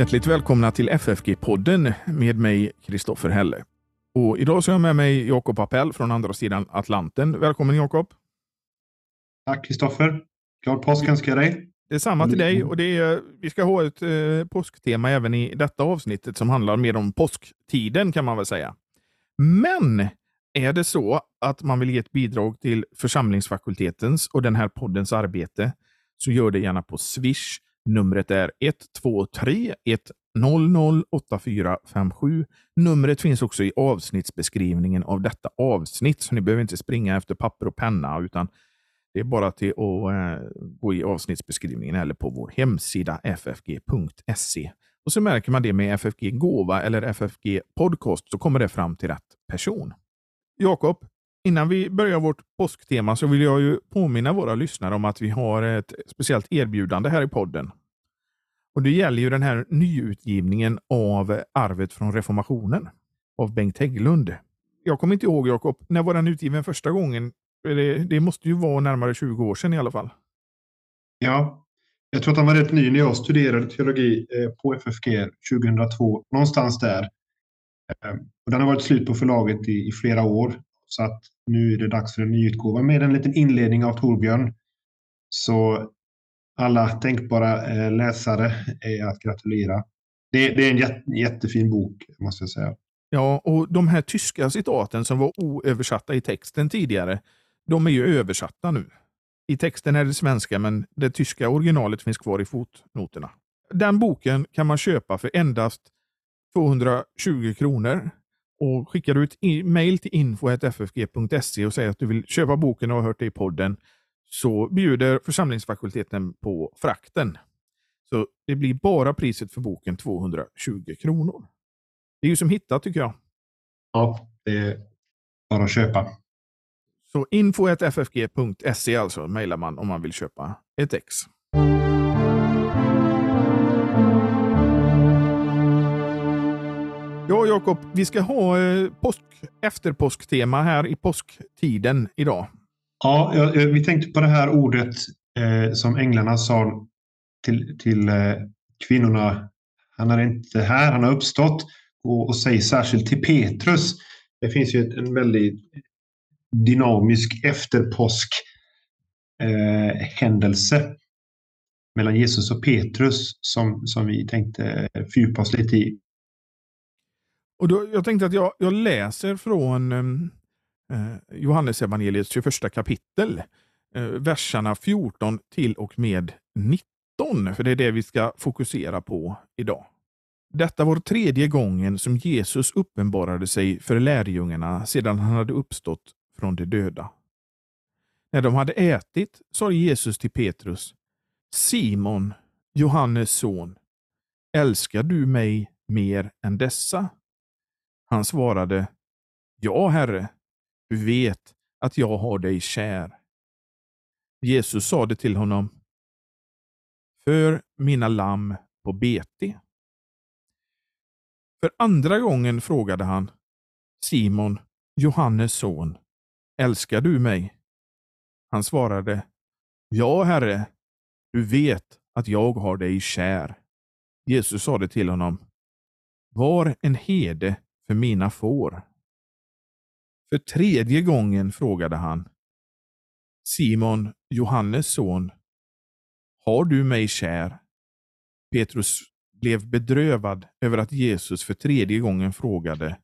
Hjärtligt välkomna till FFG-podden med mig, Kristoffer Helle. Och idag så har jag med mig Jakob Appell från andra sidan Atlanten. Välkommen Jakob! Tack Kristoffer! Glad påsk önskar jag dig! Detsamma till dig. Och det är, vi ska ha ett eh, påsktema även i detta avsnittet som handlar mer om påsktiden kan man väl säga. Men är det så att man vill ge ett bidrag till församlingsfakultetens och den här poddens arbete så gör det gärna på Swish. Numret är 123 8457. Numret finns också i avsnittsbeskrivningen av detta avsnitt, så ni behöver inte springa efter papper och penna, utan det är bara till att eh, gå i avsnittsbeskrivningen eller på vår hemsida ffg.se. Och så märker man det med FFG Gåva eller FFG Podcast så kommer det fram till rätt person. Jakob, innan vi börjar vårt påsktema så vill jag ju påminna våra lyssnare om att vi har ett speciellt erbjudande här i podden. Och Det gäller ju den här nyutgivningen av Arvet från reformationen av Bengt Hägglund. Jag kommer inte ihåg, Jakob, när var den utgiven första gången? Det, det, måste ju vara närmare 20 år sedan i alla fall. Ja, jag tror att han var rätt ny när jag studerade teologi eh, på FFG 2002. Någonstans där. Eh, och den har varit slut på förlaget i, i flera år. Så att nu är det dags för en nyutgåva med en liten inledning av Torbjörn. Så alla tänkbara eh, läsare är att gratulera. Det, det är en jätte, jättefin bok, måste jag säga. Ja, och de här tyska citaten som var oöversatta i texten tidigare, de är ju översatta nu. I texten är det svenska, men det tyska originalet finns kvar i fotnoterna. Den boken kan man köpa för endast 220 kronor. Och Skickar du ett mejl till info.ffg.se och säger att du vill köpa boken och har hört det i podden, så bjuder församlingsfakulteten på frakten. Så det blir bara priset för boken 220 kronor. Det är ju som hittat tycker jag. Ja, det är bara att köpa. Så info.ffg.se alltså mejlar man om man vill köpa ett ex. Ja, Jakob, vi ska ha eh, påsk, efter efterpåsktema här i påsktiden idag. Ja, vi tänkte på det här ordet eh, som änglarna sa till, till eh, kvinnorna. Han är inte här, han har uppstått. Och, och säger särskilt till Petrus. Det finns ju en väldigt dynamisk efterpåsk eh, händelse mellan Jesus och Petrus som, som vi tänkte fördjupa oss lite i. Och då, jag tänkte att jag, jag läser från eh, eh Johannes evangeliets 21 kapitel, eh, verserna 14 till och med 19, för det är det vi ska fokusera på idag. Detta var tredje gången som Jesus uppenbarade sig för lärjungarna sedan han hade uppstått från de döda. När de hade ätit sa Jesus till Petrus, Simon, Johannes son, älskar du mig mer än dessa? Han svarade, Ja, Herre, du vet att jag har dig kär. Jesus sade till honom, För mina lamm på bete. För andra gången frågade han, Simon, Johannes son, älskar du mig? Han svarade, Ja, Herre, du vet att jag har dig kär. Jesus sade till honom, Var en herde för mina får. För tredje gången frågade han, Simon, Johannes son, har du mig kär? Petrus blev bedrövad över att Jesus för tredje gången frågade,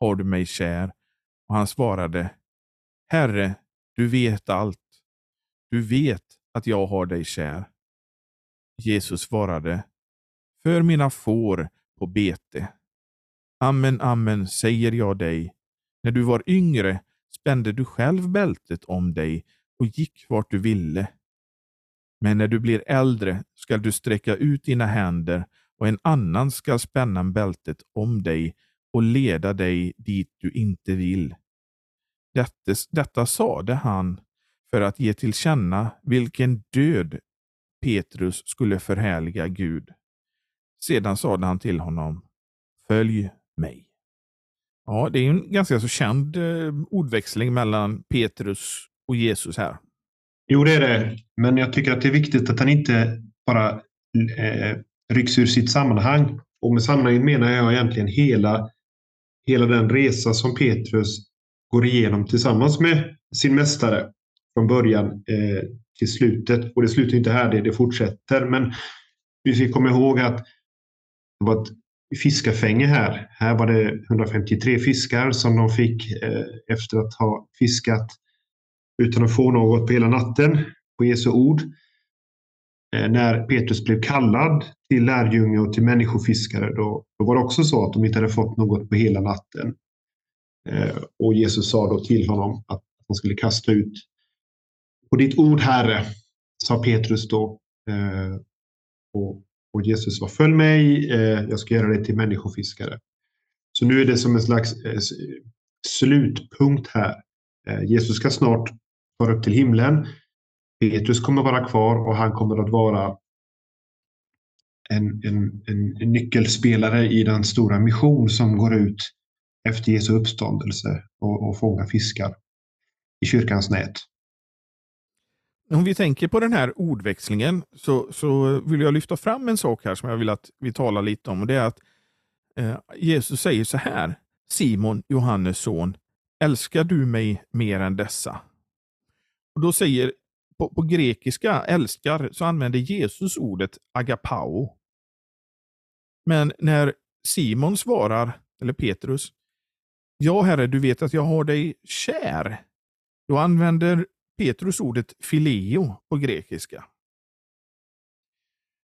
har du mig kär? Och han svarade, Herre, du vet allt. Du vet att jag har dig kär. Jesus svarade, för mina får på bete. Amen, amen, säger jag dig. När du var yngre spände du själv bältet om dig och gick vart du ville. Men när du blir äldre skall du sträcka ut dina händer och en annan skall spänna bältet om dig och leda dig dit du inte vill. Detta, detta sade han för att ge till känna vilken död Petrus skulle förhärliga Gud. Sedan sade han till honom, Följ mig. Ja, det är en ganska så känd eh, ordväxling mellan Petrus och Jesus här. Jo, det är det. Men jag tycker att det är viktigt att han inte bara eh, rycks ur sitt sammanhang. Och med sammanhang menar jag egentligen hela, hela den resa som Petrus går igenom tillsammans med sin mästare från början eh, till slutet. Och det slutar inte här, det, det fortsätter. Men vi ska komma ihåg att det var ett fiskafänge här. Här var det 153 fiskar som de fick eh, efter att ha fiskat utan att få något på hela natten på Jesu ord. Eh, när Petrus blev kallad till lärjunge och till människofiskare då, då var det också så att de inte hade fått något på hela natten. Eh, och Jesus sa då till honom att han skulle kasta ut på ditt ord, Herre, sa Petrus då. Och, och Jesus var följ mig, eh, jag ska göra dig till människofiskare. Så nu är det som en slags eh, slutpunkt här. Eh, Jesus ska snart fara upp till himlen. Petrus kommer vara kvar och han kommer att vara en, en, en, nyckelspelare i den stora mission som går ut efter Jesu uppståndelse och, och fångar fiskar i kyrkans nät. Om vi tänker på den här ordväxlingen så, så vill jag lyfta fram en sak här som jag vill att vi talar lite om. och Det är att eh, Jesus säger så här. Simon, Johannes son, älskar du mig mer än dessa? Och Då säger på, på grekiska, älskar, så använder Jesus ordet agapao. Men när Simon svarar, eller Petrus, Ja, Herre, du vet att jag har dig kär. Då använder Petrus ordet fileo på grekiska.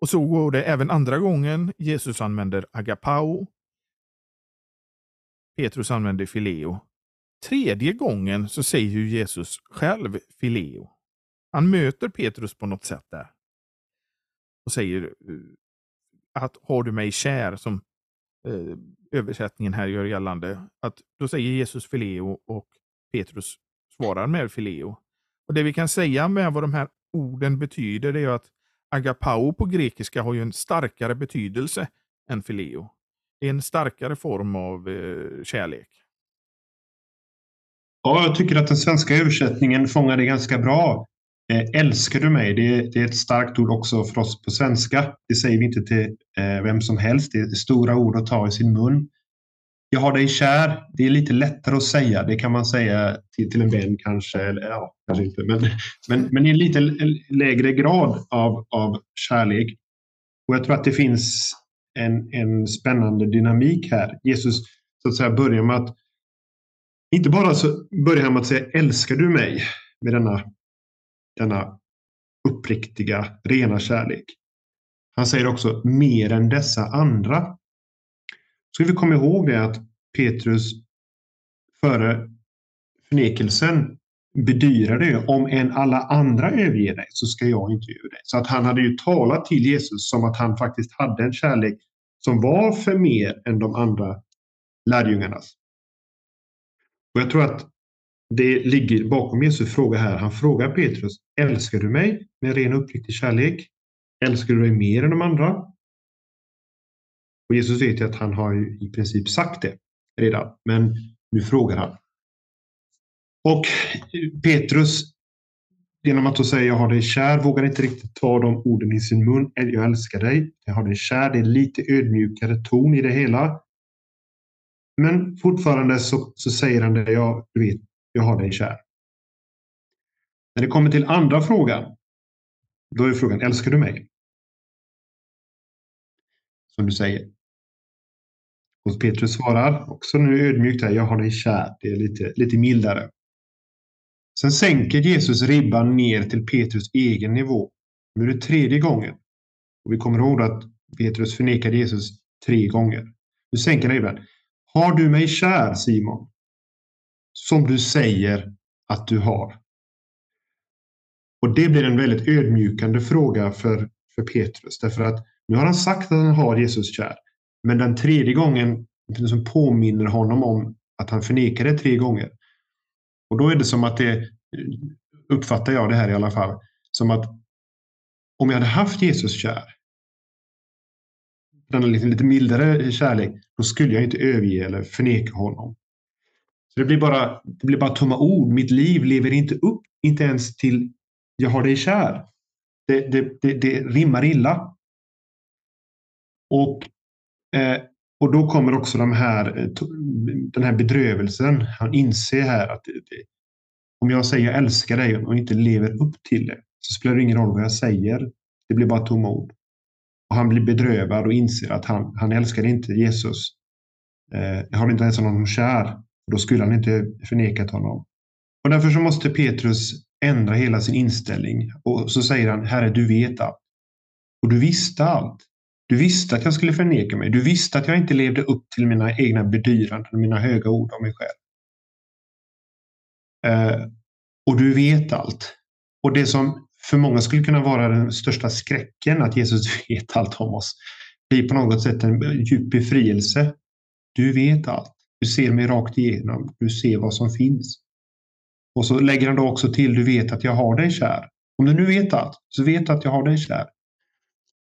Och så går det även andra gången Jesus använder agapao. Petrus använder fileo. Tredje gången så säger ju Jesus själv fileo. Han möter Petrus på något sätt där. Och säger eh, att har du mig kär, som eh, översättningen här gör gällande. Att då säger Jesus fileo och Petrus svarar med fileo. Och Det vi kan säga med vad de här orden betyder är att agapao på grekiska har ju en starkare betydelse än fileo. Det är en starkare form av eh, kärlek. Ja, jag tycker att den svenska översättningen fångar det ganska bra. Eh, älskar du mig? Det, det, är ett starkt ord också för oss på svenska. Det säger vi inte till eh, vem som helst. Det är stora ord att ta i sin mun. Jag har dig kär. Det är lite lättare att säga. Det kan man säga till, till en vän kanske. Eller, ja, kanske inte. Men, men, men i en lite lägre grad av, av kärlek. Och jag tror att det finns en, en spännande dynamik här. Jesus så att säga börjar med att inte bara så börjar han med att säga älskar du mig med denna denna uppriktiga, rena kärlek. Han säger också mer än dessa andra. Ska vi komma ihåg det att Petrus före förnekelsen bedyrade om en alla andra överger dig så ska jag inte överge dig. Så att han hade ju talat till Jesus som att han faktiskt hade en kärlek som var för mer än de andra lärjungarnas. Och jag tror att det ligger bakom Jesu fråga här. Han frågar Petrus, älskar du mig med ren uppriktig kärlek? Älskar du dig mer än de andra? Och Jesus vet ju att han har i princip sagt det redan, men nu frågar han. Och Petrus, genom att säga jag har dig kär, vågar inte riktigt ta de orden i sin mun. Jag älskar dig, jag har dig kär. Det är lite ödmjukare ton i det hela. Men fortfarande så, så säger han det, jag vet, jag har dig kär. När det kommer till andra frågan, då är frågan, älskar du mig? Som du säger. Och Petrus svarar också nu ödmjukt här, jag har dig kär. Det är lite, lite mildare. Sen sänker Jesus ribban ner till Petrus egen nivå. Nu är det tredje gången. Och vi kommer ihåg att Petrus förnekade Jesus tre gånger. Nu sänker han ribban. Har du mig kär, Simon? som du säger att du har? Och det blir en väldigt ödmjukande fråga för, för Petrus. Därför att nu har han sagt att han har Jesus kär. Men den tredje gången som påminner honom om att han förnekade tre gånger. Och då är det som att det, eh, uppfattar jag det här i alla fall, som att om jag hade haft Jesus kär, den lite, lite mildare kärlek, då skulle jag inte överge eller förneka honom. Så det blir bara, det blir bara tomma ord. Mitt liv lever inte upp, inte ens till jag har dig kär. Det, det, det, det rimmar illa. Och, eh, och då kommer också de här, eh, den här bedrövelsen. Han inser här att om jag säger jag älskar dig och inte lever upp till det så spelar det ingen roll vad jag säger. Det blir bara tomma ord. Och han blir bedrövad och inser att han, han älskar inte Jesus. Eh, jag har inte ens honom kär. Då skulle han inte förnekat honom. Och därför så måste Petrus ändra hela sin inställning. Och så säger han, Herre, du vet allt. Och du visste allt. Du visste att jag skulle förneka mig. Du visste att jag inte levde upp till mina egna bedyranden, mina höga ord om mig själv. Eh, och du vet allt. Och det som för många skulle kunna vara den största skräcken, att Jesus vet allt om oss, blir på något sätt en djup befrielse. Du vet allt. Du ser mig rakt igenom. Du ser vad som finns. Och så lägger han då också till, du vet att jag har dig kär. Om du nu vet allt, så vet du att jag har dig kär.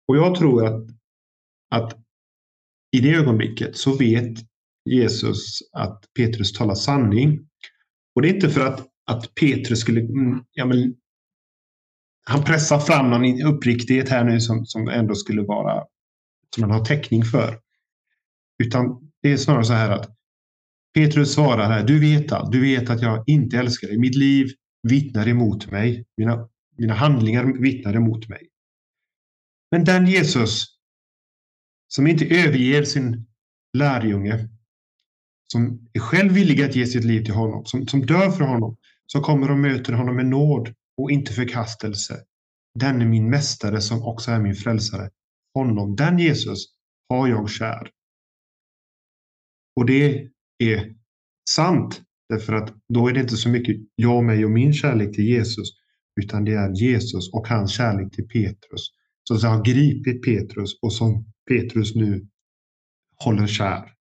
Och jag tror att, att i det ögonblicket så vet Jesus att Petrus talar sanning. Och det är inte för att, att Petrus skulle... Mm, ja, men, han pressar fram någon uppriktighet här nu som, som ändå skulle vara som han har täckning för. Utan det är snarare så här att Petrus svarar här, du vet allt, du vet att jag inte älskar dig. Mitt liv vittnar emot mig. Mina, mina handlingar vittnar emot mig. Men den Jesus som inte överger sin lärjunge, som är själv villig att ge sitt liv till honom, som, som dör för honom, som kommer och möter honom med nåd och inte förkastelse. Den är min mästare som också är min frälsare. Honom, den Jesus, har jag kär. Och det är sant. Därför att då är det inte så mycket jag, mig och min kärlek till Jesus, utan det är Jesus och hans kärlek till Petrus som har gripit Petrus och som Petrus nu håller kär.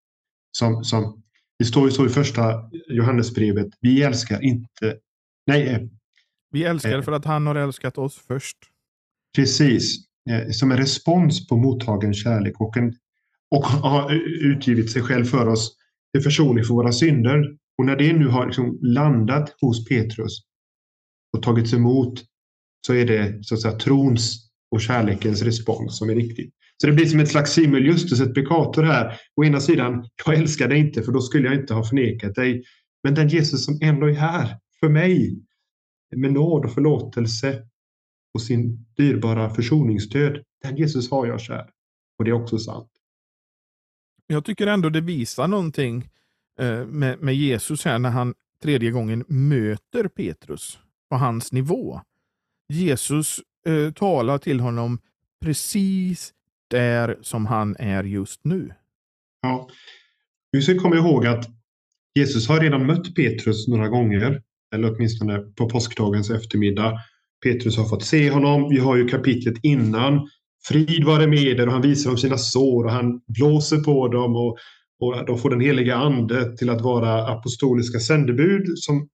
Som, som, det står ju så i första Johannesbrevet, vi älskar inte... Nej. Eh, vi älskar för att han har älskat oss först. Precis. Eh, som en respons på mottagen kärlek och, en, och har utgivit sig själv för oss till försoning för våra synder. Och när det nu har liksom landat hos Petrus och tagits emot så är det så att säga trons och kärlekens respons som är riktigt. Så det blir som ett slags simul justus ett peccator här. Å ena sidan, jag älskar dig inte för då skulle jag inte ha förnekat dig. Men den Jesus som ändå är här för mig med nåd och förlåtelse och sin dyrbara försoningsstöd. Den Jesus har jag kär. Och det är också sant. Jag tycker ändå det visar någonting eh, med, med Jesus här när han tredje gången möter Petrus på hans nivå. Jesus eh, talar till honom precis är som han är just nu. Ja, vi ska komma ihåg att Jesus har redan mött Petrus några gånger, eller åtminstone på påskdagens eftermiddag. Petrus har fått se honom. Vi har ju kapitlet innan Frid vare med er och han visar dem sina sår och han blåser på dem och, och de får den heliga ande till att vara apostoliska sändebud som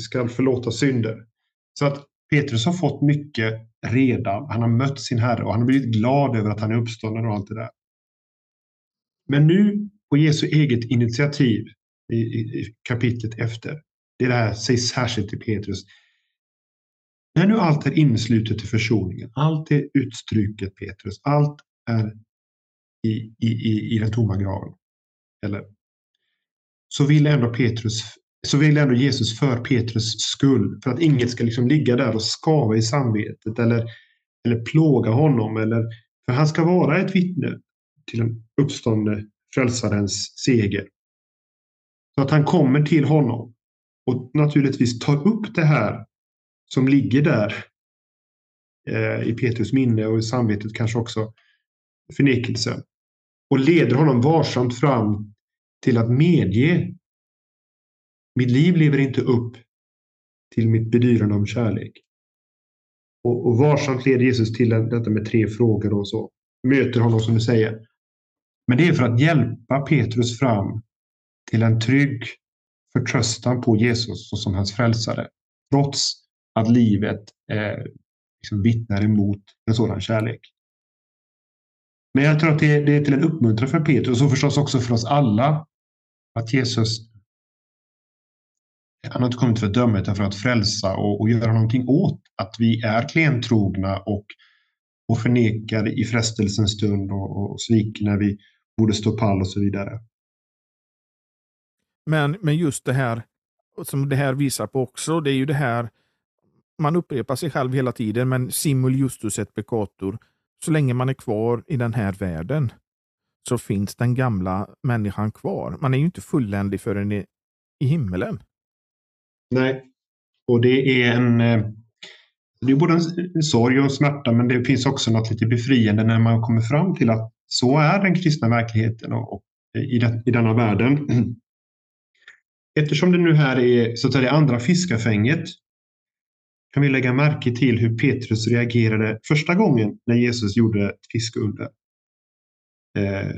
ska förlåta synder. Så att Petrus har fått mycket redan. Han har mött sin Herre och han har blivit glad över att han är uppstånden och allt det där. Men nu på Jesu eget initiativ i, i, i kapitlet efter, det är det här sägs särskilt till Petrus. När nu allt är inslutet till försoningen, allt är utstruket Petrus, allt är i, i, i, i den tomma graven. Eller, så vill ändå Petrus så vill ändå Jesus för Petrus skull, för att inget ska liksom ligga där och skava i samvetet eller, eller plåga honom. Eller, för han ska vara ett vittne till den uppståndne frälsarens seger. Så att han kommer till honom och naturligtvis tar upp det här som ligger där eh, i Petrus minne och i samvetet kanske också förnekelse. Och leder honom varsamt fram till att medge mitt liv lever inte upp till mitt bedyrande om kärlek. Och, och varsamt leder Jesus till detta med tre frågor och så. Möter honom som du säger. Men det är för att hjälpa Petrus fram till en trygg förtröstan på Jesus som hans frälsare. Trots att livet eh, liksom vittnar emot en sådan kärlek. Men jag tror att det, det är till en uppmuntran för Petrus och förstås också för oss alla att Jesus han har inte kommit för att döma utan för att frälsa och, och göra någonting åt att vi är klentrogna och och förnekar i frestelsens stund och, och sviker när vi borde stå pall och så vidare. Men, men just det här som det här visar på också, det är ju det här man upprepar sig själv hela tiden, men simul justus et peccator. Så länge man är kvar i den här världen så finns den gamla människan kvar. Man är ju inte fulländig förrän i, i himmelen. Nej, och det är en eh, det är både en sorg och en smärta, men det finns också något lite befriande när man kommer fram till att så är den kristna verkligheten och, och eh, i, det, i denna världen. Eftersom det nu här är så att säga, det andra fiskafänget kan vi lägga märke till hur Petrus reagerade första gången när Jesus gjorde ett fiskeunder. Eh,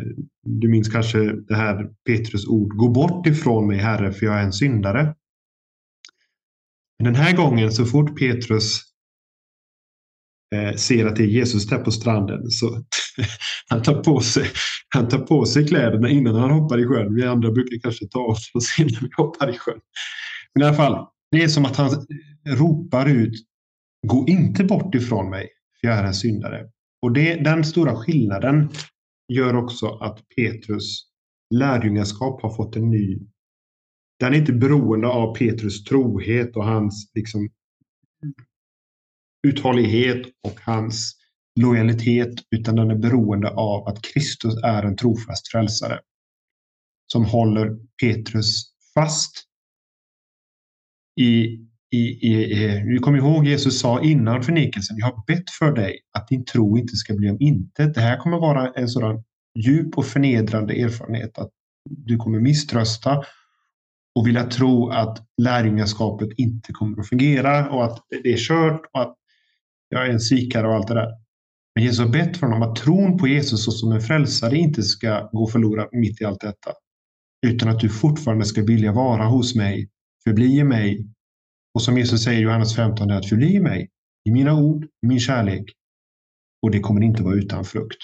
du minns kanske det här Petrus ord, gå bort ifrån mig Herre, för jag är en syndare. Men den här gången, så fort Petrus eh, ser att det är Jesus där på stranden, så han tar på sig, han tar på sig kläderna innan han hoppar i sjön. Vi andra brukar kanske ta oss innan när vi hoppar i sjön. Men i alla fall, det är som att han ropar ut Gå inte bort ifrån mig, för jag är en syndare. Och det, den stora skillnaden gör också att Petrus lärjungaskap har fått en ny... Den är inte beroende av Petrus trohet och hans liksom, uthållighet och hans lojalitet, utan den är beroende av att Kristus är en trofast frälsare som håller Petrus fast i i, i, vi kommer ihåg Jesus sa innan förnekelsen, jag har bett för dig att din tro inte ska bli om intet. Det här kommer vara en sådan djup och förnedrande erfarenhet att du kommer misströsta och vilja tro att lärjungaskapet inte kommer att fungera och att det är kört och att jag är en svikare och allt det där. Men Jesus har bett för honom att tron på Jesus som en frälsare inte ska gå förlorad mitt i allt detta. Utan att du fortfarande ska vilja vara hos mig, förbli i mig och som Jesus säger i Johannes 15, att förbli i mig, i mina ord, i min kärlek. Och det kommer inte vara utan frukt.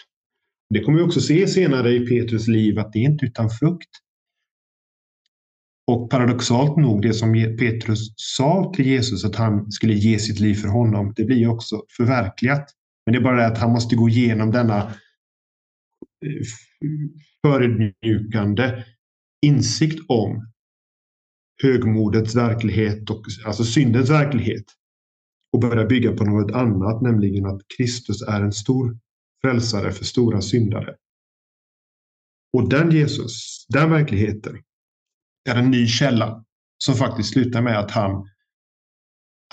Det kommer vi också se senare i Petrus liv, att det är inte utan frukt. Och paradoxalt nog, det som Petrus sa till Jesus att han skulle ge sitt liv för honom, det blir också förverkligat. Men det är bara det att han måste gå igenom denna eh, förödmjukande insikt om högmodets verklighet och alltså syndens verklighet och börja bygga på något annat, nämligen att Kristus är en stor frälsare för stora syndare. Och den Jesus, den verkligheten, är en ny källa som faktiskt slutar med att han,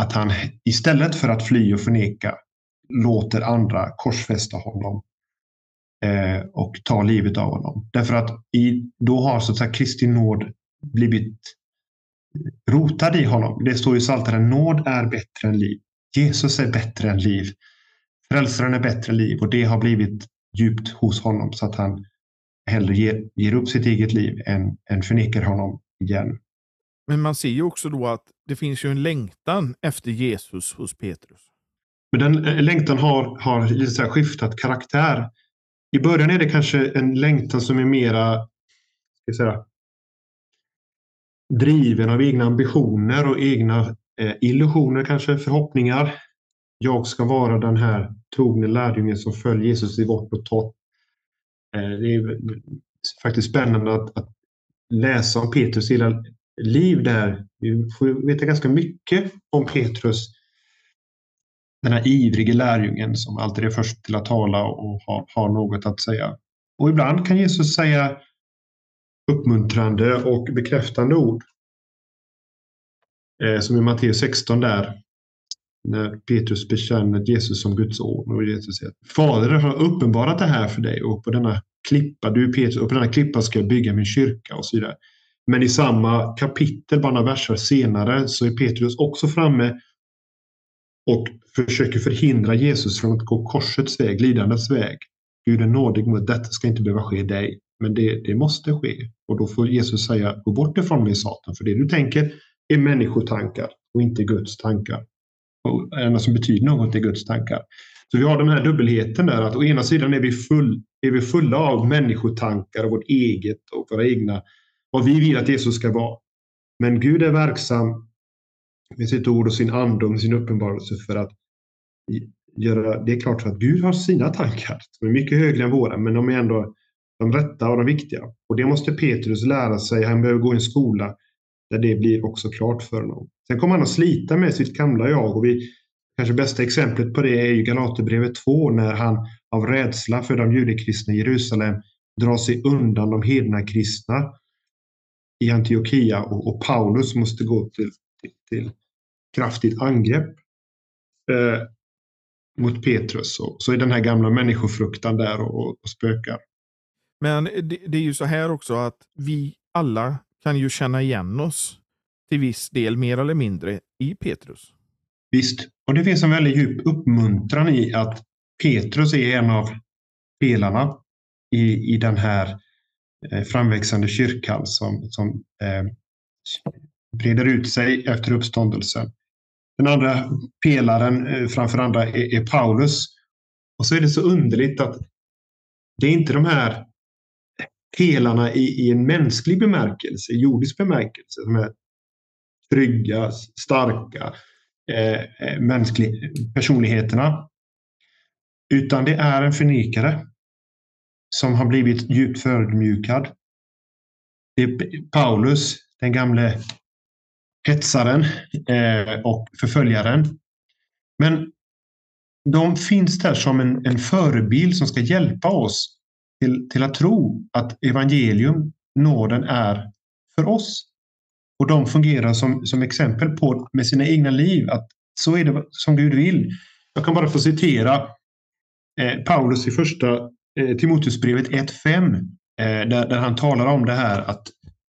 att han istället för att fly och förneka låter andra korsfästa honom eh, och ta livet av honom. Därför att i, då har så att säga Kristi nåd blivit rotad i honom. Det står i Psaltaren, nåd är bättre än liv. Jesus är bättre än liv. Frälsaren är bättre än liv och det har blivit djupt hos honom så att han hellre ger, ger upp sitt eget liv än, än förnekar honom igen. Men man ser ju också då att det finns ju en längtan efter Jesus hos Petrus. Men den eh, längtan har, har lite skiftat karaktär. I början är det kanske en längtan som är mera säga, driven av egna ambitioner och egna eh, illusioner, kanske förhoppningar. Jag ska vara den här trogne lärjungen som följer Jesus i vårt och torrt. Eh, det är faktiskt spännande att, att läsa om Petrus hela liv där. Vi får veta ganska mycket om Petrus. Den här ivrige lärjungen som alltid är först till att tala och har, har något att säga. Och ibland kan Jesus säga uppmuntrande och bekräftande ord. Eh, som i Matteus 16 där, när Petrus bekänner Jesus som Guds son. Och Jesus säger Fader har uppenbarat det här för dig och på denna klippa, du Petrus, och på denna klippa ska jag bygga min kyrka och så vidare. Men i samma kapitel, bara några verser senare, så är Petrus också framme och försöker förhindra Jesus från att gå korsets väg, lidandets väg. Gud är nådig mot detta ska inte behöva ske dig. Men det, det måste ske. Och då får Jesus säga, gå bort ifrån mig Satan, för det du tänker är människotankar och inte Guds tankar. Och eh, det enda som betyder något är Guds tankar. Så vi har den här dubbelheten där att å ena sidan är vi, full, är vi fulla av människotankar och vårt eget och våra egna, vad vi vill att Jesus ska vara. Men Gud är verksam med sitt ord och sin ande och sin uppenbarelse för att göra det är klart att Gud har sina tankar som är mycket högre än våra, men de är ändå de rätta och de viktiga. Och det måste Petrus lära sig. Han behöver gå i en skola där det blir också klart för honom. Sen kommer han att slita med sitt gamla jag och vi, kanske bästa exemplet på det är ju Galaterbrevet 2 när han av rädsla för de judekristna i Jerusalem drar sig undan de hedna kristna i Antiochia och, och Paulus måste gå till, till, till kraftigt angrepp eh, mot Petrus. Och, så är den här gamla människofruktan där och, och spökar. Men det, det, är ju så här också att vi alla kan ju känna igen oss till viss del, mer eller mindre, i Petrus. Visst, och det finns en väldigt djup uppmuntran i att Petrus är en av pelarna i, i den här eh, framväxande kyrkan som, som eh, breder ut sig efter uppståndelsen. Den andra pelaren eh, framför andra är, är, Paulus. Och så är det så underligt att det är inte de här pelarna i, i en mänsklig bemärkelse, jordisk bemärkelse, som är trygga, starka, eh, eh mänskliga personligheterna. Utan det är en förnekare som har blivit djupt förödmjukad. Det är Paulus, den gamle hetsaren eh, och förföljaren. Men de finns där som en, en förebild som ska hjälpa oss till, till att tro att evangelium, nåden, är för oss. Och de fungerar som, som exempel på med sina egna liv att så är det som Gud vill. Jag kan bara få citera eh, Paulus i första eh, Timoteusbrevet 1.5 eh, där, där han talar om det här att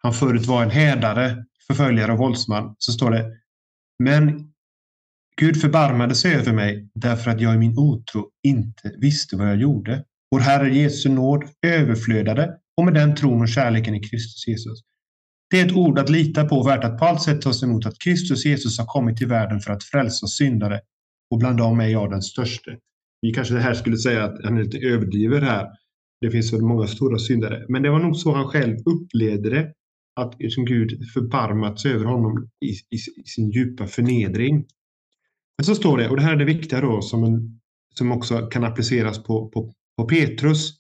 han förut var en hädare, förföljare och våldsman. Så står det Men Gud förbarmade sig över mig därför att jag i min otro inte visste vad jag gjorde. Vår Herre Jesu nåd överflödade och med den tron och kärleken i Kristus Jesus. Det är ett ord att lita på och värt att på allt sätt tas emot att Kristus Jesus har kommit till världen för att frälsa syndare och bland dem är jag den störste. Vi kanske här skulle säga att han är lite överdriver här. Det finns så många stora syndare, men det var nog så han själv upplevde det. Att liksom Gud förbarmat sig över honom i, i, i, sin djupa förnedring. Men så står det, och det här är det viktiga då som, en, som också kan appliceras på, på, på Petrus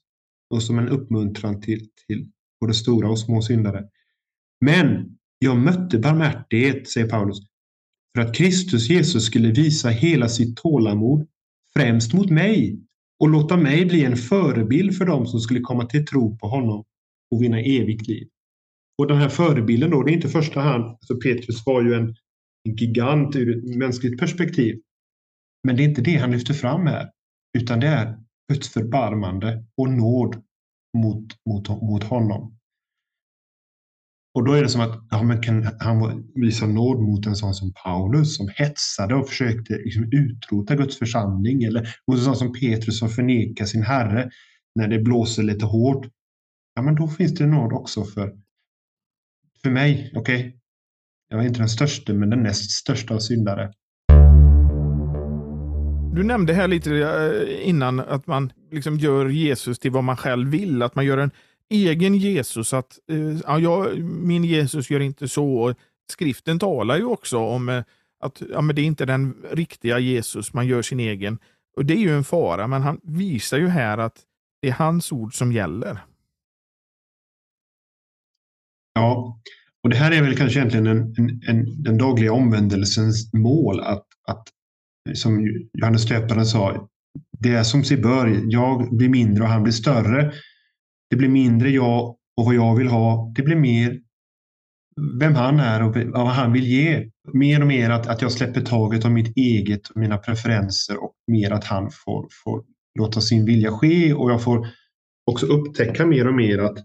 och som en uppmuntran till, till både stora och små syndare. Men jag mötte barmhärtighet, säger Paulus, för att Kristus Jesus skulle visa hela sitt tålamod främst mot mig och låta mig bli en förebild för dem som skulle komma till tro på honom och vinna evigt liv. Och den här förebilden då, det är inte i första hand, alltså Petrus var ju en, en gigant ur ett mänskligt perspektiv. Men det är inte det han lyfter fram här, utan det är Guds förbarmande och nåd mot, mot, mot honom. Och då är det som att ja, men kan han visa nåd mot en sån som Paulus som hetsade och försökte liksom utrota Guds församling eller mot en sån som Petrus som förnekar sin herre när det blåser lite hårt. Ja, men då finns det nåd också för, för mig. Okej, okay? jag är inte den största, men den näst största av syndare. Du nämnde här lite eh, innan att man liksom gör Jesus till vad man själv vill, att man gör en egen Jesus. att eh, ja, jag, Min Jesus gör inte så. Skriften talar ju också om eh, att ja, men det är inte den riktiga Jesus, man gör sin egen. Och Det är ju en fara, men han visar ju här att det är hans ord som gäller. Ja, och det här är väl kanske egentligen en, en, en, den dagliga omvändelsens mål. Att, att som Johannes Döparen sa, det är som sig bör. Jag blir mindre och han blir större. Det blir mindre jag och vad jag vill ha. Det blir mer vem han är och vad han vill ge. Mer och mer att, att jag släpper taget om mitt eget och mina preferenser och mer att han får, får låta sin vilja ske och jag får också upptäcka mer och mer att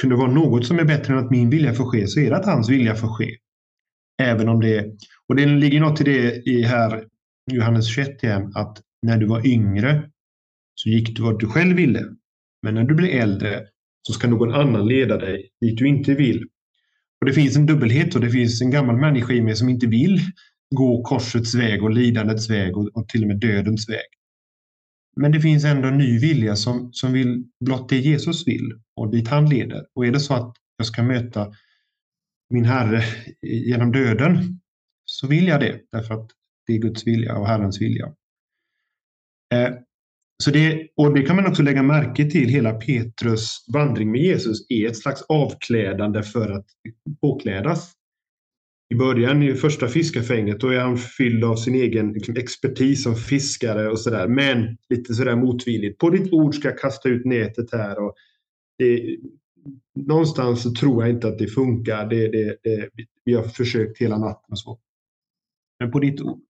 kunde vara något som är bättre än att min vilja får ske så är det att hans vilja får ske. Även om det, och det ligger något i det i här Johannes 21 igen, att när du var yngre så gick du vad du själv ville. Men när du blir äldre så ska någon annan leda dig dit du inte vill. Och Det finns en dubbelhet och det finns en gammal människa i mig som inte vill gå korsets väg och lidandets väg och, och till och med dödens väg. Men det finns ändå en ny vilja som, som vill blott det Jesus vill och dit han leder. Och är det så att jag ska möta min Herre genom döden så vill jag det därför att det är Guds vilja och Herrens vilja. Eh, så det, och det kan man också lägga märke till. Hela Petrus vandring med Jesus är ett slags avklädande för att påklädas. I början, i första fiskafänget, då är han fylld av sin egen liksom, expertis som fiskare och sådär. Men lite sådär motvilligt. På ditt ord ska jag kasta ut nätet här. Och det, någonstans så tror jag inte att det funkar. Det, det, det, vi har försökt hela natten och så. Men på ditt ord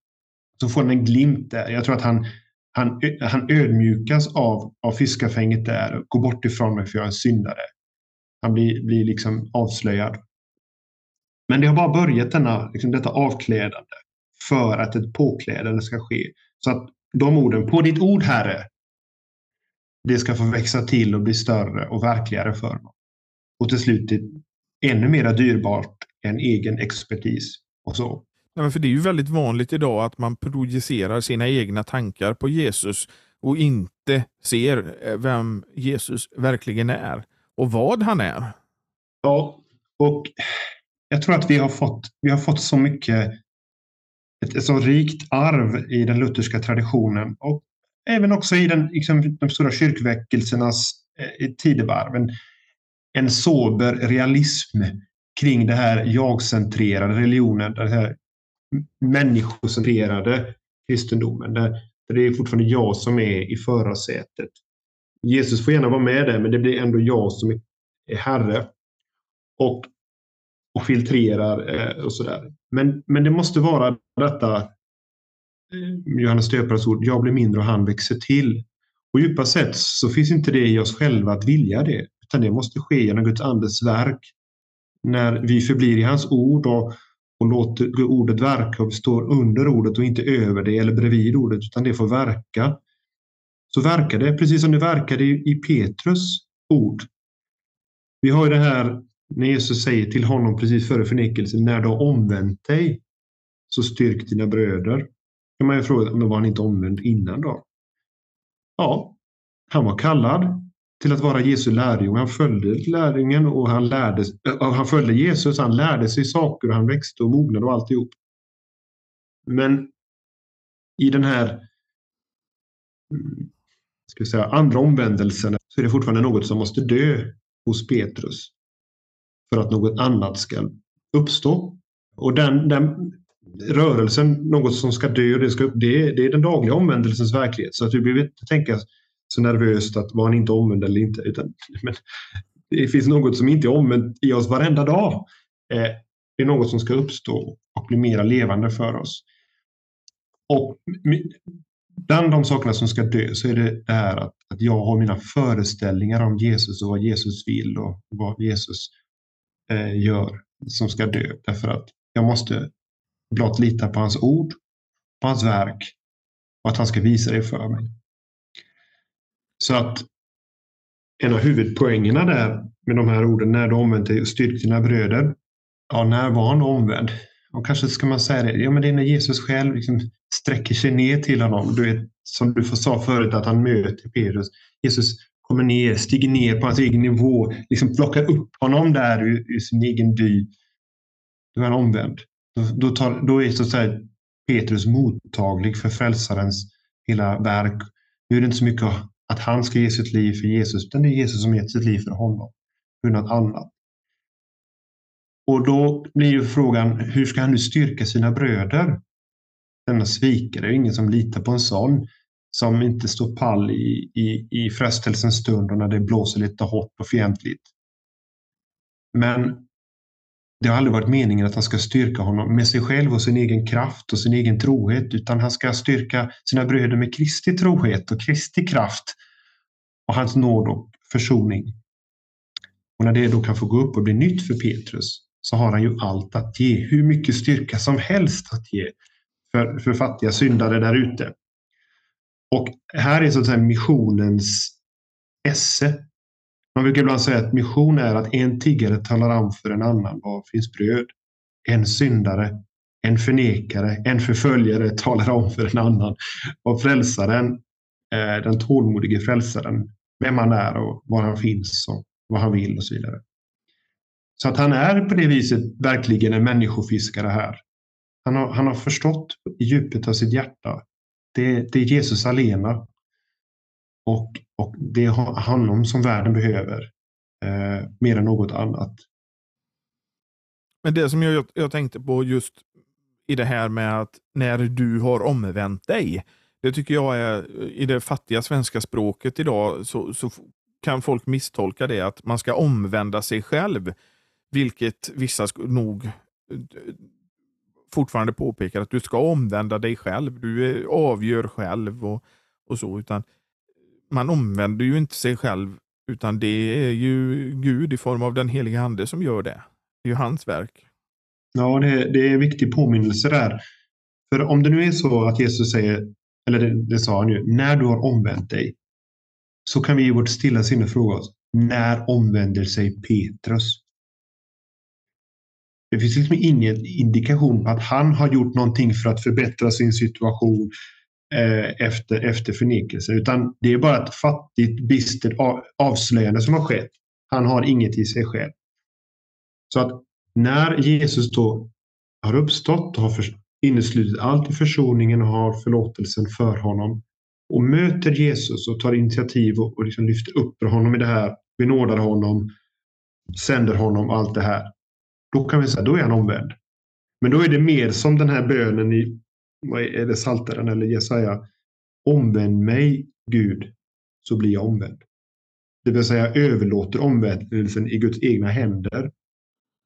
så får han en glimt där. Jag tror att han, han, han ödmjukas av, av fiskafänget där. Gå bort ifrån mig för jag är en syndare. Han blir, blir liksom avslöjad. Men det har bara börjat denna, liksom detta avklädande för att ett påklädande ska ske. Så att de orden, på ditt ord Herre, det ska få växa till och bli större och verkligare för honom. Och till slut ännu mer dyrbart än egen expertis och så. Nej, men för det är ju väldigt vanligt idag att man projicerar sina egna tankar på Jesus och inte ser eh, vem Jesus verkligen är och vad han är. Ja, och jag tror att vi har fått, vi har fått så mycket, ett, ett så rikt arv i den lutherska traditionen och även också i den, liksom, de stora kyrkväckelsernas eh, tidevarv. En, en sober realism kring det här jag-centrerade religionen, den här människocentrerade kristendomen. Där, där det är fortfarande jag som är i förarsätet. Jesus får gärna vara med där, men det blir ändå jag som är herre. Och, och filtrerar eh, och sådär. Men, men det måste vara detta eh, Johannes döparens ord, jag blir mindre och han växer till. Och djupast sett så finns inte det i oss själva att vilja det, utan det måste ske genom Guds andes verk. När vi förblir i hans ord och, och låter ordet verka och står under ordet och inte över det eller bredvid ordet utan det får verka. Så verkar det precis som det verkade i, Petrus ord. Vi har ju det här när Jesus säger till honom precis före förnekelsen, när du har omvänt dig så styrk dina bröder. kan man ju fråga, men var han inte omvänd innan då? Ja, han var kallad till att vara Jesu lärjunge. Han följde lärjungen och han, lärde, och han följde Jesus. Han lärde sig saker och han växte och mognade och alltihop. Men i den här mm, ska säga, andra omvändelsen så är det fortfarande något som måste dö hos Petrus för att något annat ska uppstå. Och den, den rörelsen, något som ska dö, det, ska, det, det är den dagliga omvändelsens verklighet. Så att vi behöver inte tänka så nervöst att var han inte omvänd eller inte. Utan, men det finns något som inte är omvänt i oss varenda dag. Eh, det är något som ska uppstå och bli mera levande för oss. Och bland de sakerna som ska dö så är det det här att, att jag har mina föreställningar om Jesus och vad Jesus vill och vad Jesus eh, gör som ska dö. Därför att jag måste blott lita på hans ord, på hans verk och att han ska visa det för mig. Så att en av huvudpoängerna där med de här orden, när du omvänt dig, och styrk dina bröder. Ja, när var han omvänd? Och kanske ska man säga det, ja men det är när Jesus själv liksom sträcker sig ner till honom. Du vet, som du sa förut, att han möter Petrus. Jesus kommer ner, stiger ner på hans egen nivå, liksom plockar upp honom där ur, ur sin egen dy. Då är han omvänd. Då, då, tar, då är så att säga Petrus mottaglig för frälsarens hela verk. Nu är det inte så mycket att han ska ge sitt liv för Jesus, utan det är Jesus som gett sitt liv för honom. För något annat. Och då blir ju frågan, hur ska han nu styrka sina bröder? Denna svikare, det är ingen som litar på en sån som inte står pall i, i, i frestelsens stund och när det blåser lite hårt och fientligt. Men det har aldrig varit meningen att han ska styrka honom med sig själv och sin egen kraft och sin egen trohet, utan han ska styrka sina bröder med Kristi trohet och Kristi kraft och hans nåd och försoning. Och när det då kan få gå upp och bli nytt för Petrus så har han ju allt att ge, hur mycket styrka som helst att ge för, för fattiga syndare där ute. Och här är så att säga missionens esse man brukar ibland säga att mission är att en tiggare talar om för en annan var finns bröd. En syndare, en förnekare, en förföljare talar om för en annan vad frälsaren, eh, den tålmodige frälsaren, vem han är och var han finns och vad han vill och så vidare. Så att han är på det viset verkligen en människofiskare här. Han har, han har förstått i djupet av sitt hjärta. Det, det är Jesus alena Och, och det är honom som världen behöver. Eh, mer än något annat. Men det som jag, jag tänkte på just i det här med att när du har omvänt dig. Det tycker jag är, i det fattiga svenska språket idag, så, så kan folk misstolka det att man ska omvända sig själv. Vilket vissa nog eh, fortfarande påpekar att du ska omvända dig själv. Du eh, avgör själv och, och så. utan man omvänder ju inte sig själv utan det är ju Gud i form av den heliga ande som gör det. Det är ju hans verk. Ja, det, det är en viktig påminnelse där. För om det nu är så att Jesus säger, eller det, det sa han ju, när du har omvänt dig, så kan vi i vårt stilla sinne fråga oss, när omvänder sig Petrus? Det finns liksom ingen indikation på att han har gjort någonting för att förbättra sin situation Eh, efter, efter förnekelse, utan det är bara ett fattigt, bistert avslöjande som har skett. Han har inget i sig själv. Så att när Jesus då har uppstått och har inneslutit allt i försoningen och har förlåtelsen för honom och möter Jesus och tar initiativ och, och liksom lyfter upp honom i det här, benådar honom, sänder honom allt det här. Då kan vi säga, då är han omvänd. Men då är det mer som den här bönen i vad är det, Saltaren eller Jesaja. Omvänd mig, Gud, så blir jag omvänd. Det vill säga överlåter omvändelsen i Guds egna händer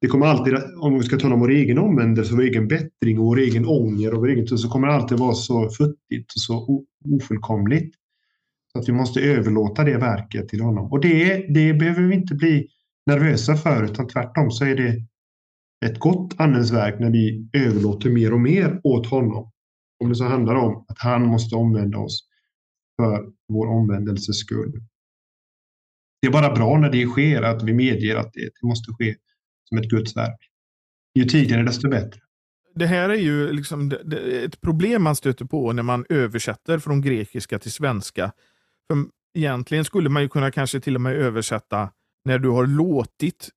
det kommer alltid, om vi ska tala om vår egen omvändelse, vår egen bättring och vår egen ånger och vår egen så kommer det alltid vara så futtigt och så ofullkomligt. Så att vi måste överlåta det verket till honom. Och det, det behöver vi inte bli nervösa för, utan tvärtom så är det ett gott andens verk när vi överlåter mer och mer åt honom. Om det så handlar om att han måste omvända oss för vår omvändelses skull. Det är bara bra när det sker, att vi medger att det, det måste ske som ett Guds verk. Ju tidigare desto bättre. Det här är ju liksom ett problem man stöter på när man översätter från grekiska till svenska. För egentligen skulle man ju kunna kanske till och med översätta när du har låtit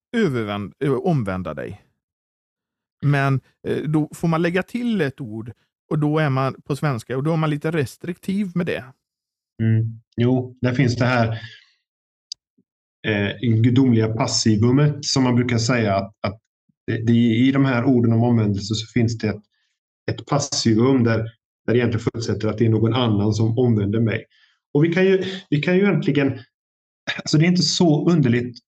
omvända dig. Men eh, då får man lägga till ett ord och då är man på svenska och då är man lite restriktiv med det. Mm. Jo, där finns det här eh, gudomliga passivumet som man brukar säga att, att det, det, i de här orden om omvändelse så finns det ett, ett passivum där, där det egentligen förutsätter att det är någon annan som omvänder mig. Och vi kan ju, vi kan ju egentligen, alltså det är inte så underligt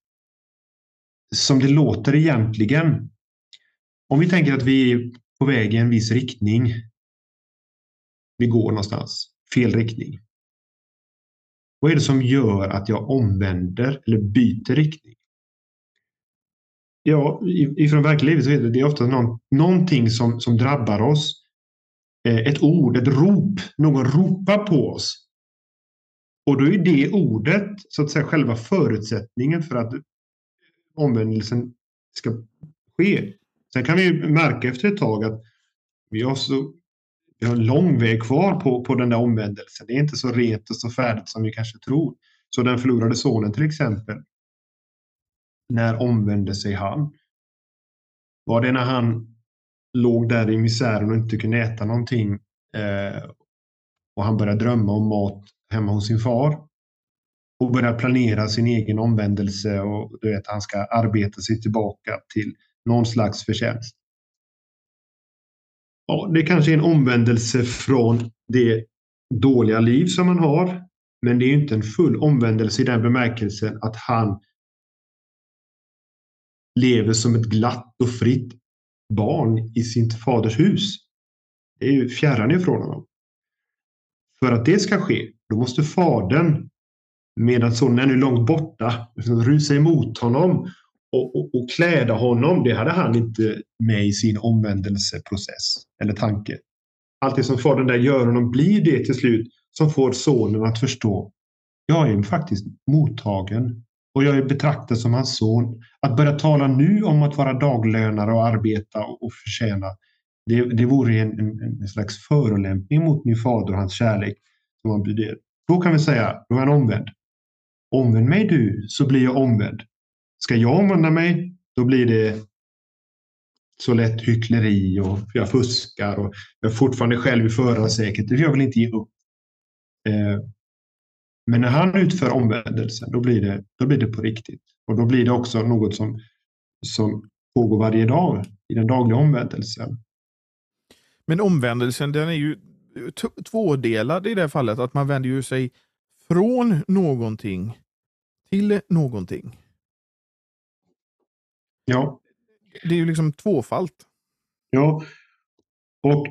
som det låter egentligen. Om vi tänker att vi är på väg i en viss riktning. Vi går någonstans, fel riktning. Vad är det som gör att jag omvänder eller byter riktning? Ja, ifrån verkligheten så är det, det är ofta någon, någonting som, som drabbar oss. Eh, ett ord, ett rop. Någon ropar på oss. Och då är det ordet så att säga själva förutsättningen för att omvändelsen ska ske. Sen kan vi märka efter ett tag att vi har så vi har en lång väg kvar på, på den där omvändelsen. Det är inte så rent och så färdigt som vi kanske tror. Så den förlorade sonen till exempel. När omvände sig han? Var det när han låg där i misären och inte kunde äta någonting eh, och han började drömma om mat hemma hos sin far och började planera sin egen omvändelse och du vet, han ska arbeta sig tillbaka till någon slags förtjänst ja, det kanske är en omvändelse från det dåliga liv som han har. Men det är inte en full omvändelse i den bemärkelsen att han lever som ett glatt och fritt barn i sitt faders hus. Det är ju fjärran ifrån honom. För att det ska ske, då måste fadern, medan sonen är nu långt borta, rusa emot honom och, och, och kläda honom, det hade han inte med i sin omvändelseprocess eller tanke. Allt det som fadern där gör honom blir det till slut som får sonen att förstå. Jag är faktiskt mottagen och jag är betraktad som hans son. Att börja tala nu om att vara daglönare och arbeta och förtjäna, det, det vore en, en, en slags förolämpning mot min fader och hans kärlek. Som han blir Då kan vi säga, då är han omvänd. Omvänd mig du, så blir jag omvänd. Ska jag omvända mig, då blir det så lätt hyckleri och jag fuskar och jag är fortfarande själv i förarsätet. Jag vill inte ge upp. Eh, Men när han utför omvändelsen, då blir det, då blir det på riktigt. Och då blir det också något som, som pågår varje dag i den dagliga omvändelsen. Men omvändelsen den är ju tvådelad i det fallet, att man vänder ju sig från någonting till någonting. Ja. Det är ju liksom tvåfalt. Ja, och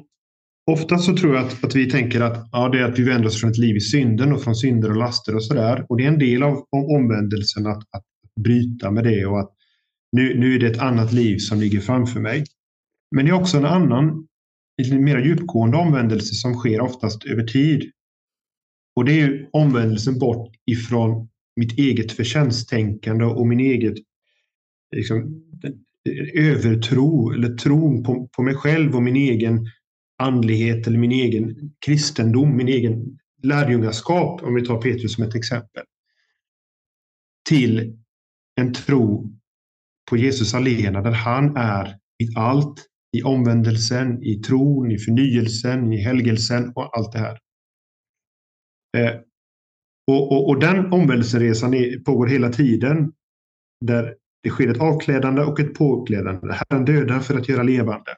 ofta så tror jag att, att vi tänker att ja, det är att vi vänder oss från ett liv i synden och från synder och laster och sådär. Och det är en del av omvändelsen att, att bryta med det och att nu, nu är det ett annat liv som ligger framför mig. Men det är också en annan, lite mer djupgående omvändelse som sker oftast över tid. Och det är omvändelsen bort ifrån mitt eget förtjänsttänkande och min eget liksom, övertro eller tron på, på mig själv och min egen andlighet eller min egen kristendom, min egen lärjungaskap, om vi tar Petrus som ett exempel, till en tro på Jesus alena där han är i allt, i omvändelsen, i tron, i förnyelsen, i helgelsen och allt det här. Eh, och, och, och, den omvändelseresan är, pågår hela tiden där det sker ett avklädande och ett påklädande. Herren dödar för att göra levande.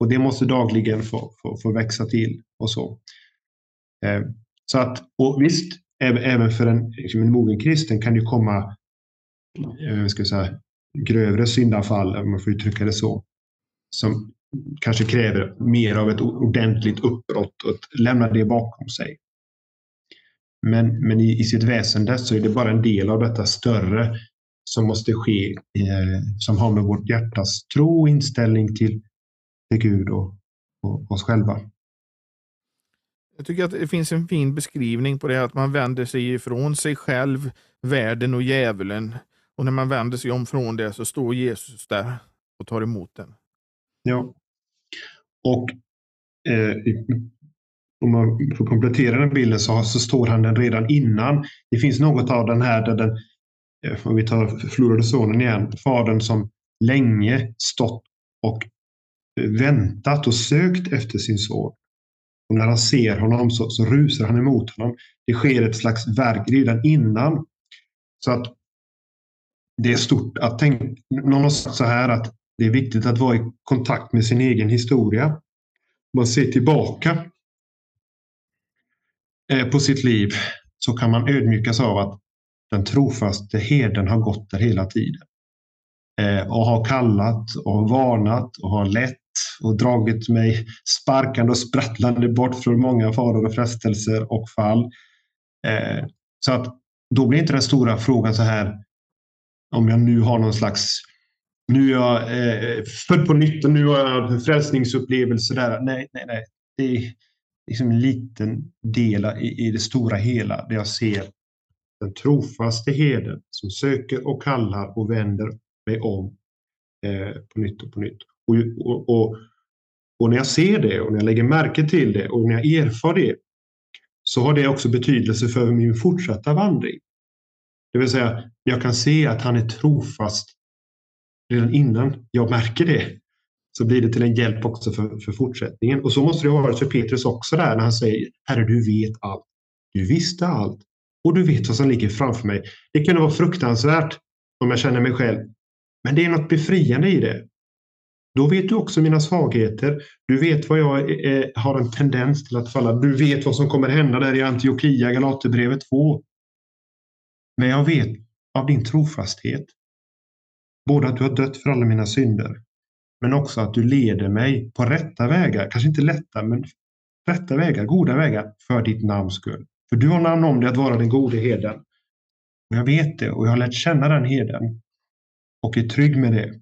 Och det måste dagligen få, få, få växa till och så. Eh, så att, och visst, även för en, liksom en mogen kristen kan det komma eh, ska säga, grövre syndafall, om man får uttrycka det så, som kanske kräver mer av ett ordentligt uppbrott och att lämna det bakom sig. Men, men i, i sitt väsende så är det bara en del av detta större som måste ske, eh, som har med vårt hjärtas tro och inställning till, till Gud och, och oss själva. Jag tycker att det finns en fin beskrivning på det, att man vänder sig ifrån sig själv, världen och djävulen. Och när man vänder sig om från det så står Jesus där och tar emot den. Ja. Och eh, om man får komplettera den bilden så, så står han den redan innan. Det finns något av den här där den om vi tar förlorade sonen igen, fadern som länge stått och väntat och sökt efter sin son. Och när han ser honom så, så rusar han emot honom. Det sker ett slags verk redan innan. Så att det är stort att tänka. Någon har sagt så här att det är viktigt att vara i kontakt med sin egen historia. Man ser tillbaka eh, på sitt liv så kan man ödmjukas av att den trofaste herden har gått där hela tiden. Eh, och har kallat och varnat och har lett och dragit mig sparkande och sprattlande bort från många faror och frestelser och fall. Eh, så att då blir inte den stora frågan så här om jag nu har någon slags nu är jag eh, född på nytt och nu har jag en frälsningsupplevelse. Där. Nej, nej, nej. Det är liksom en liten del i, i det stora hela där jag ser den trofaste herden som söker och kallar och vänder mig om eh, på nytt och på nytt. Och, och, och, och, när jag ser det och när jag lägger märke till det och när jag erfar det så har det också betydelse för min fortsatta vandring. Det vill säga, jag kan se att han är trofast redan innan jag märker det. Så blir det till en hjälp också för, för fortsättningen. Och så måste det ha varit för Petrus också där när han säger Herre, du vet allt. Du visste allt och du vet vad som ligger framför mig. Det kunde vara fruktansvärt om jag känner mig själv. Men det är något befriande i det. Då vet du också mina svagheter. Du vet vad jag eh, har en tendens till att falla. Du vet vad som kommer hända där i Antiochia, Galaterbrevet 2. Men jag vet av din trofasthet. Både att du har dött för alla mina synder, men också att du leder mig på rätta vägar. Kanske inte lätta, men rätta vägar, goda vägar för ditt namns skull. För du har namn om dig att vara den gode herden. Och jag vet det och jag har lärt känna den herden och är trygg med det.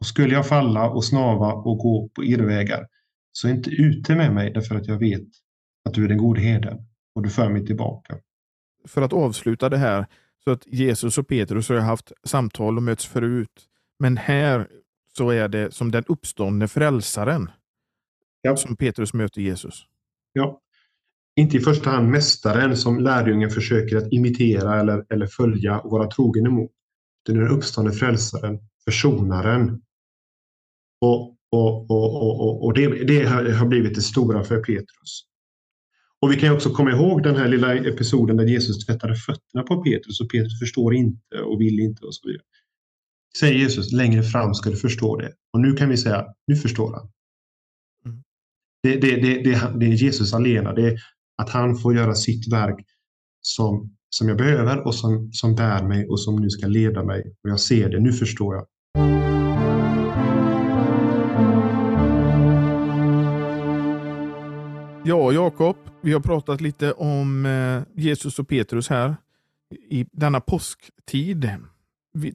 Och skulle jag falla och snava och gå på irrvägar så är inte ute med mig därför att jag vet att du är den gode herden och du för mig tillbaka. För att avsluta det här, så att Jesus och Petrus har haft samtal och möts förut. Men här så är det som den uppståndne frälsaren ja. som Petrus möter Jesus. Ja, inte i första hand mästaren som lärjungen försöker att imitera eller, eller följa och vara trogen emot. Utan den uppstående frälsaren, försonaren. Och, och, och, och, och det, det har blivit det stora för Petrus. Och vi kan också komma ihåg den här lilla episoden där Jesus tvättade fötterna på Petrus och Petrus förstår inte och vill inte och så vidare. Säger Jesus, längre fram ska du förstå det. Och nu kan vi säga, nu förstår han. Mm. Det, det, det, det, är Jesus alena. Det att han får göra sitt verk som, som jag behöver och som, som bär mig och som nu ska leda mig. Och jag ser det, nu förstår jag. Ja, Jakob, vi har pratat lite om eh, Jesus och Petrus här i denna påsktid.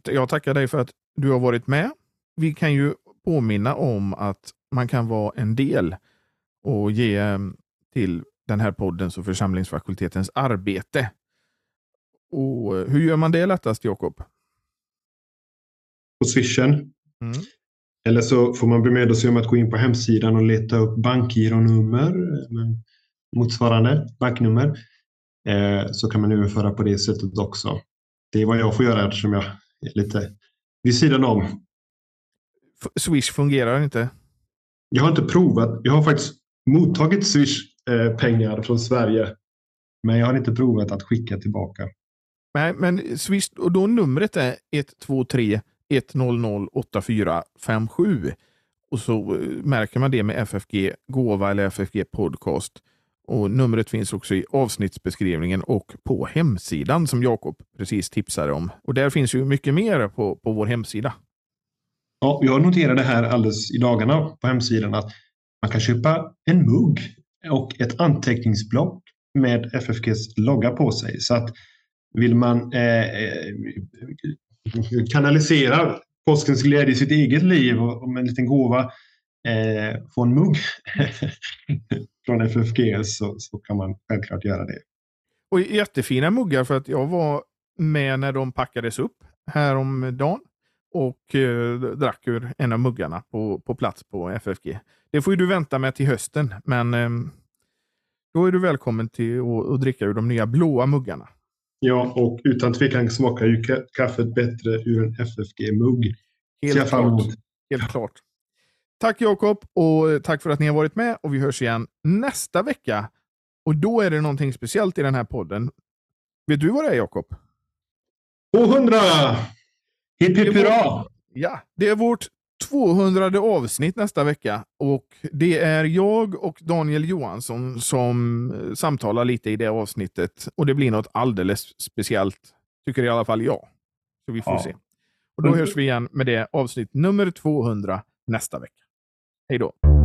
Jag tackar dig för att du har varit med. Vi kan ju påminna om att man kan vara en del och ge eh, till den här poddens och församlingsfakultetens arbete. Och eh, hur gör man det lättast, Jakob? På swishen. Mm. Eller så får man bemöda sig om att gå in på hemsidan och leta upp bankgironummer, motsvarande banknummer. Eh, så kan man överföra på det sättet också. Det är vad jag får göra eftersom jag är lite vid sidan om. Swish fungerar inte? Jag har inte provat. Jag har faktiskt mottagit Swish-pengar från Sverige. Men jag har inte provat att skicka tillbaka. Nej, men Swish, och då numret är 123 100 8457. Och så eh, märker man det med FFG Gåva eller FFG Podcast. Och Numret finns också i avsnittsbeskrivningen och på hemsidan som Jakob precis tipsade om. Och Där finns ju mycket mer på, på vår hemsida. Ja, jag noterade här alldeles i dagarna på hemsidan att man kan köpa en mugg och ett anteckningsblock med FFGs logga på sig. Så att vill man eh, eh, kanalisera påskens glädje i sitt eget liv och med en liten gåva eh, få en mugg från FFG så, så kan man självklart göra det. Och jättefina muggar för att jag var med när de packades upp häromdagen och eh, drack ur en av muggarna på, på plats på FFG. Det får du vänta med till hösten, men eh, då är du välkommen till att dricka ur de nya blåa muggarna. Ja, och utan tvekan smakar ju kaffet bättre ur en FFG-mugg. Helt, klart. Helt klart. Tack Jakob och tack för att ni har varit med och vi hörs igen nästa vecka. Och då är det någonting speciellt i den här podden. Vet du vad det är Jakob? 200! Hipp hipp hurra! Ja, det är vårt 200 avsnitt nästa vecka och det är jag och Daniel Johansson som eh, samtalar lite i det avsnittet och det blir något alldeles speciellt, tycker i alla fall jag. Så vi får ja. se. Och Då hörs vi igen med det avsnitt nummer 200 nästa vecka. Hej då!